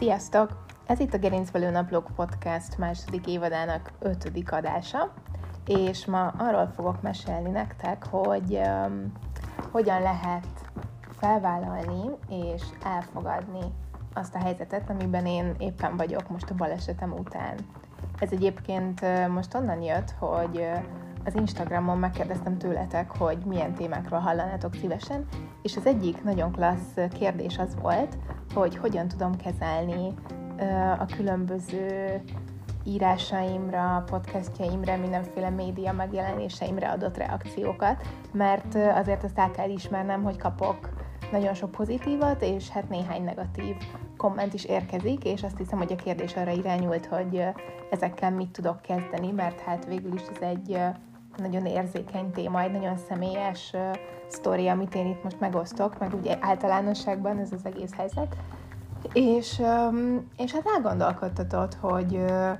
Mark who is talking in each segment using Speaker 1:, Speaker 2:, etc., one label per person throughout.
Speaker 1: Sziasztok! Ez itt a Gerincvelő Naplók Podcast második évadának ötödik adása, és ma arról fogok mesélni nektek, hogy um, hogyan lehet felvállalni és elfogadni azt a helyzetet, amiben én éppen vagyok most a balesetem után. Ez egyébként most onnan jött, hogy az Instagramon megkérdeztem tőletek, hogy milyen témákról hallanátok szívesen, és az egyik nagyon klassz kérdés az volt, hogy hogyan tudom kezelni a különböző írásaimra, podcastjaimra, mindenféle média megjelenéseimre adott reakciókat, mert azért azt el kell ismernem, hogy kapok nagyon sok pozitívat, és hát néhány negatív komment is érkezik, és azt hiszem, hogy a kérdés arra irányult, hogy ezekkel mit tudok kezdeni, mert hát végül is ez egy nagyon érzékeny téma, egy nagyon személyes uh, sztori, amit én itt most megosztok, meg ugye általánosságban ez az egész helyzet. És, um, és hát elgondolkodtatott, hogy, uh,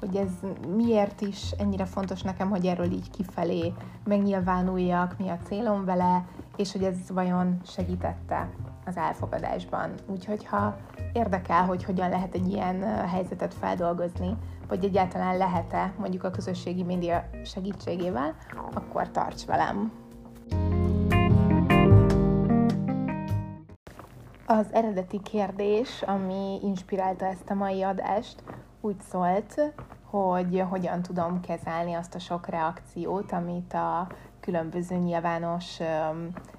Speaker 1: hogy ez miért is ennyire fontos nekem, hogy erről így kifelé megnyilvánuljak, mi a célom vele, és hogy ez vajon segítette az elfogadásban. Úgyhogy ha érdekel, hogy hogyan lehet egy ilyen helyzetet feldolgozni, vagy egyáltalán lehet-e mondjuk a közösségi média segítségével, akkor tarts velem! Az eredeti kérdés, ami inspirálta ezt a mai adást, úgy szólt, hogy hogyan tudom kezelni azt a sok reakciót, amit a különböző nyilvános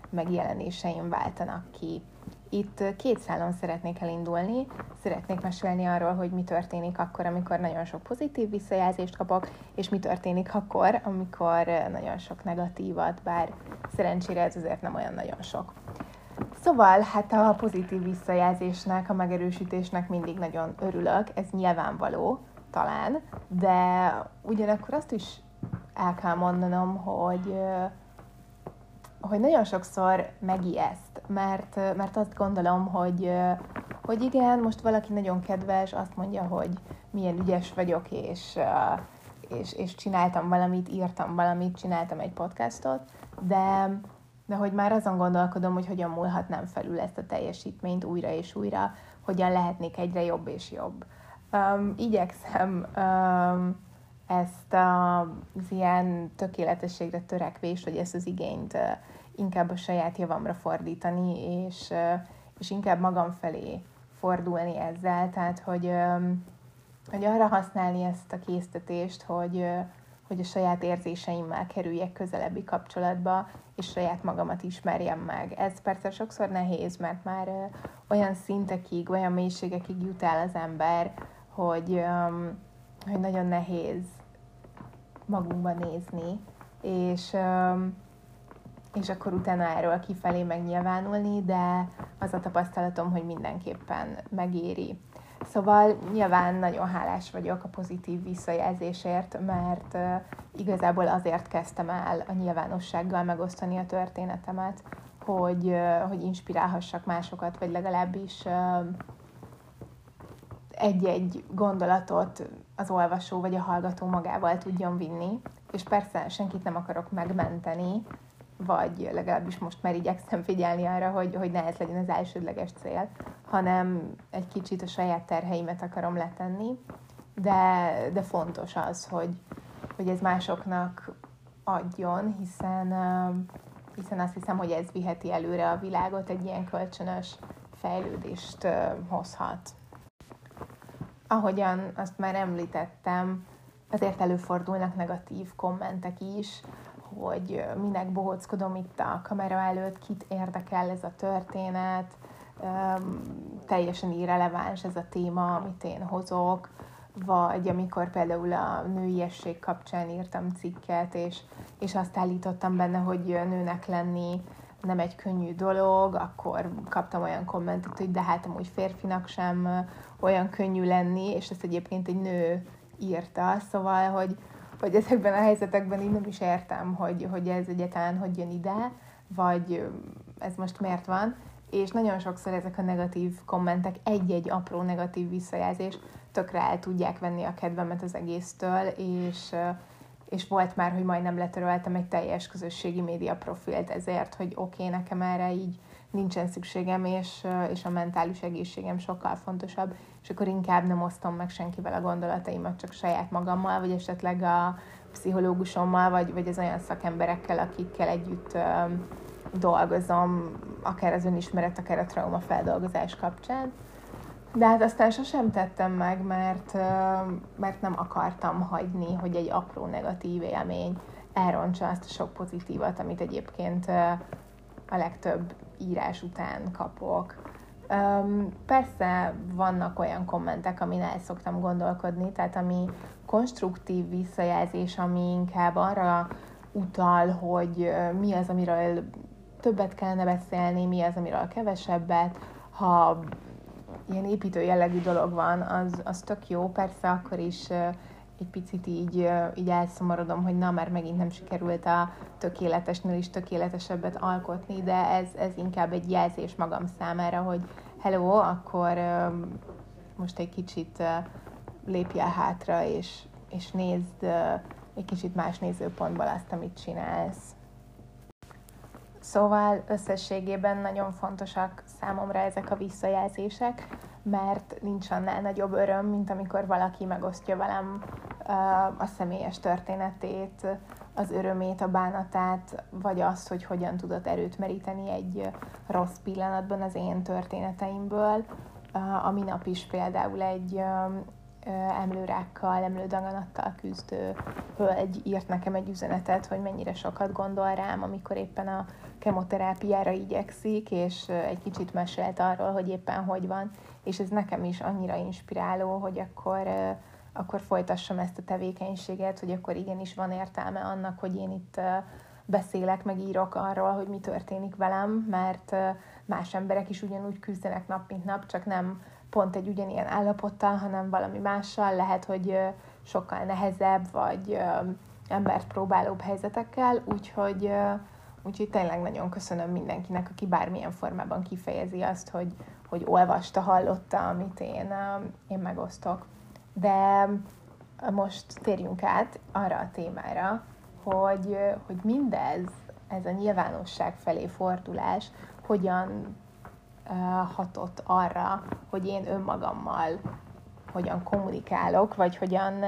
Speaker 1: megjelenéseim váltanak ki. Itt két szálon szeretnék elindulni. Szeretnék mesélni arról, hogy mi történik akkor, amikor nagyon sok pozitív visszajelzést kapok, és mi történik akkor, amikor nagyon sok negatívat, bár szerencsére ez azért nem olyan nagyon sok. Szóval, hát a pozitív visszajelzésnek, a megerősítésnek mindig nagyon örülök, ez nyilvánvaló, talán, de ugyanakkor azt is el kell mondanom, hogy hogy nagyon sokszor megijeszt, mert, mert azt gondolom, hogy, hogy igen, most valaki nagyon kedves, azt mondja, hogy milyen ügyes vagyok, és, és, és csináltam valamit, írtam valamit, csináltam egy podcastot, de, de hogy már azon gondolkodom, hogy hogyan múlhatnám felül ezt a teljesítményt újra és újra, hogyan lehetnék egyre jobb és jobb. Um, igyekszem um, ezt az ilyen tökéletességre törekvés, vagy ezt az igényt inkább a saját javamra fordítani, és, és inkább magam felé fordulni ezzel, tehát hogy, hogy arra használni ezt a késztetést, hogy, hogy a saját érzéseimmel kerüljek közelebbi kapcsolatba, és saját magamat ismerjem meg. Ez persze sokszor nehéz, mert már olyan szintekig, olyan mélységekig jut el az ember, hogy, hogy nagyon nehéz magunkba nézni, és, és akkor utána erről kifelé megnyilvánulni, de az a tapasztalatom, hogy mindenképpen megéri. Szóval nyilván nagyon hálás vagyok a pozitív visszajelzésért, mert igazából azért kezdtem el a nyilvánossággal megosztani a történetemet, hogy, hogy inspirálhassak másokat, vagy legalábbis egy-egy gondolatot az olvasó vagy a hallgató magával tudjon vinni, és persze senkit nem akarok megmenteni, vagy legalábbis most már igyekszem figyelni arra, hogy, hogy ne ez legyen az elsődleges cél, hanem egy kicsit a saját terheimet akarom letenni, de, de fontos az, hogy, hogy ez másoknak adjon, hiszen, hiszen azt hiszem, hogy ez viheti előre a világot, egy ilyen kölcsönös fejlődést hozhat. Ahogyan azt már említettem, azért előfordulnak negatív kommentek is, hogy minek bohóckodom itt a kamera előtt, kit érdekel ez a történet, teljesen irreleváns ez a téma, amit én hozok, vagy amikor például a nőiesség kapcsán írtam cikket, és, és azt állítottam benne, hogy nőnek lenni nem egy könnyű dolog, akkor kaptam olyan kommentet, hogy de hát amúgy férfinak sem olyan könnyű lenni, és ezt egyébként egy nő írta, szóval, hogy, hogy ezekben a helyzetekben én nem is értem, hogy, hogy ez egyáltalán hogy jön ide, vagy ez most miért van, és nagyon sokszor ezek a negatív kommentek, egy-egy apró negatív visszajelzés tökre el tudják venni a kedvemet az egésztől, és, és volt már, hogy majdnem letöröltem egy teljes közösségi média profilt ezért, hogy oké, okay, nekem erre így nincsen szükségem, és, és a mentális egészségem sokkal fontosabb, és akkor inkább nem osztom meg senkivel a gondolataimat, csak saját magammal, vagy esetleg a pszichológusommal, vagy, vagy az olyan szakemberekkel, akikkel együtt dolgozom, akár az önismeret, akár a trauma feldolgozás kapcsán. De hát aztán sosem tettem meg, mert, mert nem akartam hagyni, hogy egy apró negatív élmény elrontsa azt a sok pozitívat, amit egyébként a legtöbb írás után kapok. Persze vannak olyan kommentek, amin el szoktam gondolkodni, tehát ami konstruktív visszajelzés, ami inkább arra utal, hogy mi az, amiről többet kellene beszélni, mi az, amiről kevesebbet. Ha ilyen építő jellegű dolog van, az, az tök jó, persze akkor is egy picit így, így elszomorodom, hogy na, már megint nem sikerült a tökéletesnél is tökéletesebbet alkotni, de ez, ez inkább egy jelzés magam számára, hogy hello, akkor most egy kicsit lépjél hátra, és, és nézd egy kicsit más nézőpontból azt, amit csinálsz. Szóval összességében nagyon fontosak számomra ezek a visszajelzések, mert nincs annál nagyobb öröm, mint amikor valaki megosztja velem a személyes történetét, az örömét, a bánatát, vagy azt, hogy hogyan tudott erőt meríteni egy rossz pillanatban az én történeteimből. A minap is például egy emlőrákkal, emlődaganattal küzdő hölgy írt nekem egy üzenetet, hogy mennyire sokat gondol rám, amikor éppen a kemoterápiára igyekszik, és egy kicsit mesélt arról, hogy éppen hogy van, és ez nekem is annyira inspiráló, hogy akkor, akkor folytassam ezt a tevékenységet, hogy akkor igenis van értelme annak, hogy én itt beszélek, meg írok arról, hogy mi történik velem, mert más emberek is ugyanúgy küzdenek nap mint nap, csak nem pont egy ugyanilyen állapottal, hanem valami mással, lehet, hogy sokkal nehezebb, vagy embert próbálóbb helyzetekkel, úgyhogy, úgyhogy tényleg nagyon köszönöm mindenkinek, aki bármilyen formában kifejezi azt, hogy, hogy olvasta, hallotta, amit én, én megosztok. De most térjünk át arra a témára, hogy, hogy mindez, ez a nyilvánosság felé fordulás hogyan hatott arra, hogy én önmagammal hogyan kommunikálok, vagy hogyan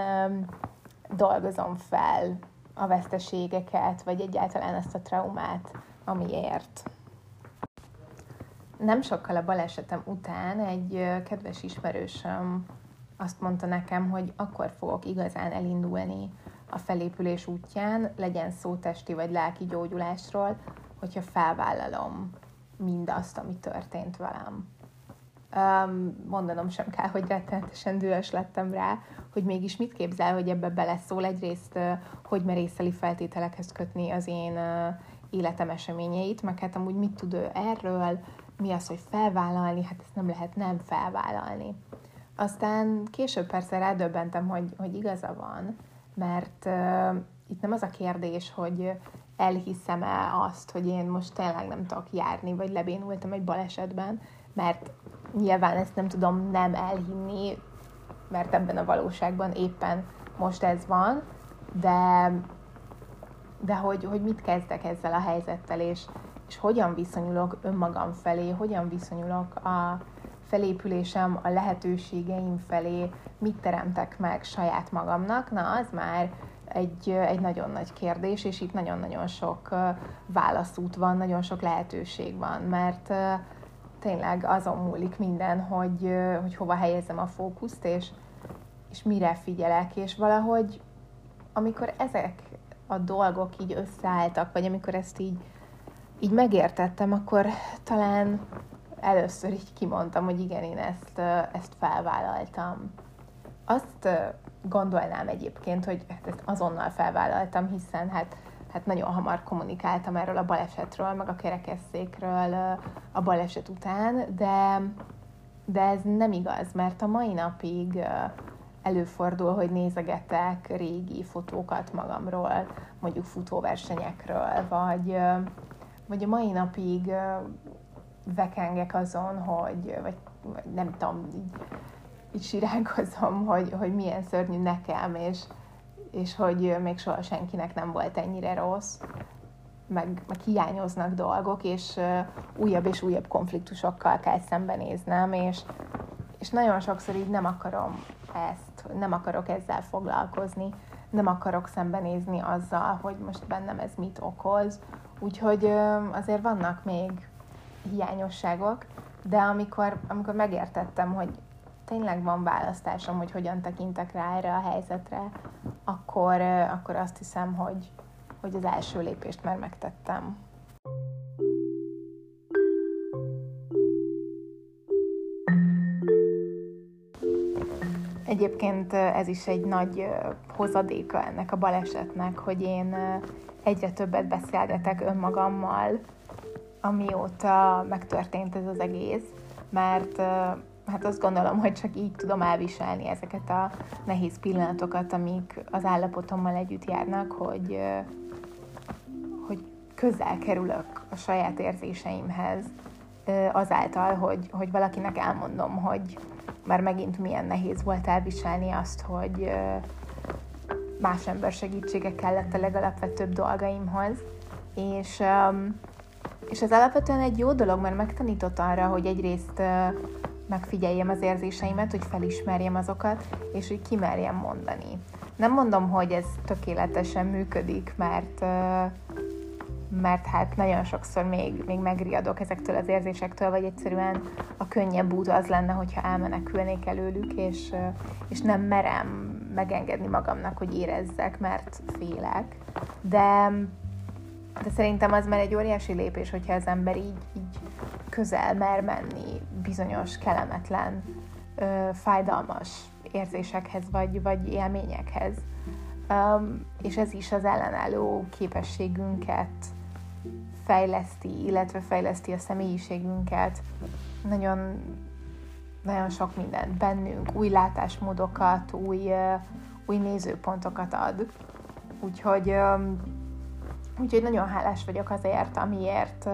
Speaker 1: dolgozom fel a veszteségeket, vagy egyáltalán ezt a traumát, amiért. Nem sokkal a balesetem után egy kedves ismerősöm azt mondta nekem, hogy akkor fogok igazán elindulni a felépülés útján, legyen szó testi vagy lelki gyógyulásról, hogyha felvállalom mindazt, ami történt velem. Um, mondanom sem kell, hogy rettenetesen dühös lettem rá, hogy mégis mit képzel, hogy ebbe beleszól egyrészt, hogy merészeli feltételekhez kötni az én életem eseményeit, meg hát amúgy mit tud ő erről, mi az, hogy felvállalni, hát ezt nem lehet nem felvállalni. Aztán később persze rádöbbentem, hogy, hogy igaza van, mert itt nem az a kérdés, hogy elhiszem-e azt, hogy én most tényleg nem tudok járni, vagy lebénultam egy balesetben, mert nyilván ezt nem tudom nem elhinni, mert ebben a valóságban éppen most ez van, de, de hogy, hogy mit kezdek ezzel a helyzettel, és, és hogyan viszonyulok önmagam felé, hogyan viszonyulok a felépülésem, a lehetőségeim felé, mit teremtek meg saját magamnak, na az már egy, egy nagyon nagy kérdés, és itt nagyon-nagyon sok válaszút van, nagyon sok lehetőség van, mert tényleg azon múlik minden, hogy, hogy hova helyezem a fókuszt, és, és mire figyelek, és valahogy amikor ezek a dolgok így összeálltak, vagy amikor ezt így, így megértettem, akkor talán először így kimondtam, hogy igen, én ezt, ezt felvállaltam. Azt gondolnám egyébként, hogy hát ezt azonnal felvállaltam, hiszen hát, hát nagyon hamar kommunikáltam erről a balesetről, meg a kerekesszékről a baleset után, de, de ez nem igaz, mert a mai napig előfordul, hogy nézegetek régi fotókat magamról, mondjuk futóversenyekről, vagy, vagy a mai napig vekengek azon, hogy, vagy, vagy nem tudom, így siránkozom, hogy, hogy milyen szörnyű nekem, és, és hogy még soha senkinek nem volt ennyire rossz. meg, meg hiányoznak dolgok, és újabb és újabb konfliktusokkal kell szembenéznem, és, és nagyon sokszor így nem akarom ezt, nem akarok ezzel foglalkozni, nem akarok szembenézni azzal, hogy most bennem ez mit okoz. Úgyhogy azért vannak még hiányosságok, de amikor, amikor megértettem, hogy tényleg van választásom, hogy hogyan tekintek rá erre a helyzetre, akkor, akkor azt hiszem, hogy, hogy az első lépést már megtettem. Egyébként ez is egy nagy hozadéka ennek a balesetnek, hogy én egyre többet beszélgetek önmagammal, amióta megtörtént ez az egész, mert hát azt gondolom, hogy csak így tudom elviselni ezeket a nehéz pillanatokat, amik az állapotommal együtt járnak, hogy, hogy közel kerülök a saját érzéseimhez azáltal, hogy, hogy valakinek elmondom, hogy már megint milyen nehéz volt elviselni azt, hogy más ember segítsége kellett a legalapvetőbb dolgaimhoz, és, és ez alapvetően egy jó dolog, mert megtanított arra, hogy egyrészt megfigyeljem az érzéseimet, hogy felismerjem azokat, és hogy kimerjem mondani. Nem mondom, hogy ez tökéletesen működik, mert mert hát nagyon sokszor még, még megriadok ezektől az érzésektől, vagy egyszerűen a könnyebb út az lenne, hogyha elmenekülnék előlük, és, és nem merem megengedni magamnak, hogy érezzek, mert félek. De, de szerintem az már egy óriási lépés, hogyha az ember így, így közel mer menni bizonyos kellemetlen, ö, fájdalmas érzésekhez, vagy, vagy élményekhez. Um, és ez is az ellenálló képességünket fejleszti, illetve fejleszti a személyiségünket. Nagyon, nagyon sok mindent bennünk, új látásmódokat, új, új nézőpontokat ad. Úgyhogy, úgyhogy nagyon hálás vagyok azért, amiért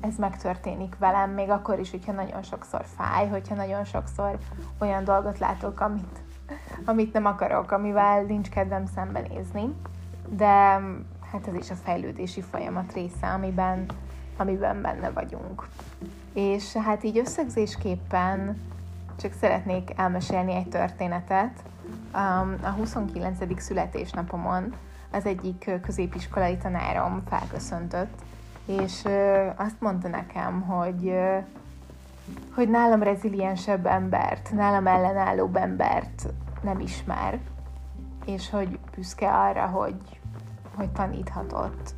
Speaker 1: ez megtörténik velem, még akkor is, hogyha nagyon sokszor fáj, hogyha nagyon sokszor olyan dolgot látok, amit, amit nem akarok, amivel nincs kedvem szembenézni. De hát ez is a fejlődési folyamat része, amiben, amiben benne vagyunk. És hát így összegzésképpen csak szeretnék elmesélni egy történetet. Um, a 29. születésnapomon az egyik középiskolai tanárom felköszöntött, és azt mondta nekem, hogy, hogy nálam reziliensebb embert, nálam ellenállóbb embert nem ismer, és hogy büszke arra, hogy, hogy taníthatott.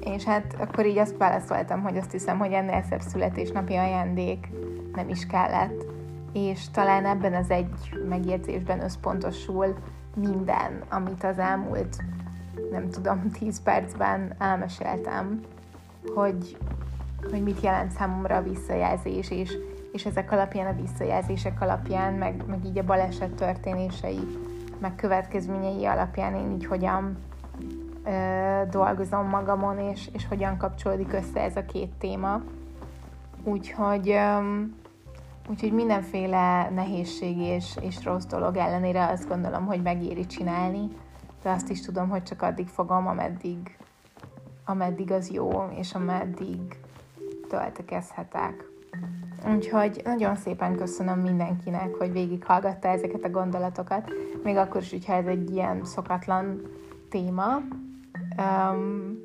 Speaker 1: És hát akkor így azt válaszoltam, hogy azt hiszem, hogy ennél szebb születésnapi ajándék nem is kellett. És talán ebben az egy megjegyzésben összpontosul minden, amit az elmúlt, nem tudom, 10 percben elmeséltem, hogy, hogy mit jelent számomra a visszajelzés, és, és ezek alapján, a visszajelzések alapján, meg, meg így a baleset történései, meg következményei alapján én így hogyan dolgozom magamon, és, és hogyan kapcsolódik össze ez a két téma. Úgyhogy, úgyhogy mindenféle nehézség és, és rossz dolog ellenére azt gondolom, hogy megéri csinálni, de azt is tudom, hogy csak addig fogom, ameddig, ameddig az jó, és ameddig töltekezhetek. Úgyhogy nagyon szépen köszönöm mindenkinek, hogy végighallgatta ezeket a gondolatokat, még akkor is, hogyha ez egy ilyen szokatlan téma, Um,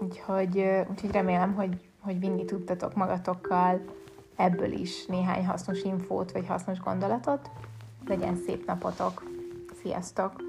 Speaker 1: úgyhogy, úgyhogy remélem, hogy, hogy vinni tudtatok magatokkal ebből is néhány hasznos infót vagy hasznos gondolatot. Legyen szép napotok! Sziasztok!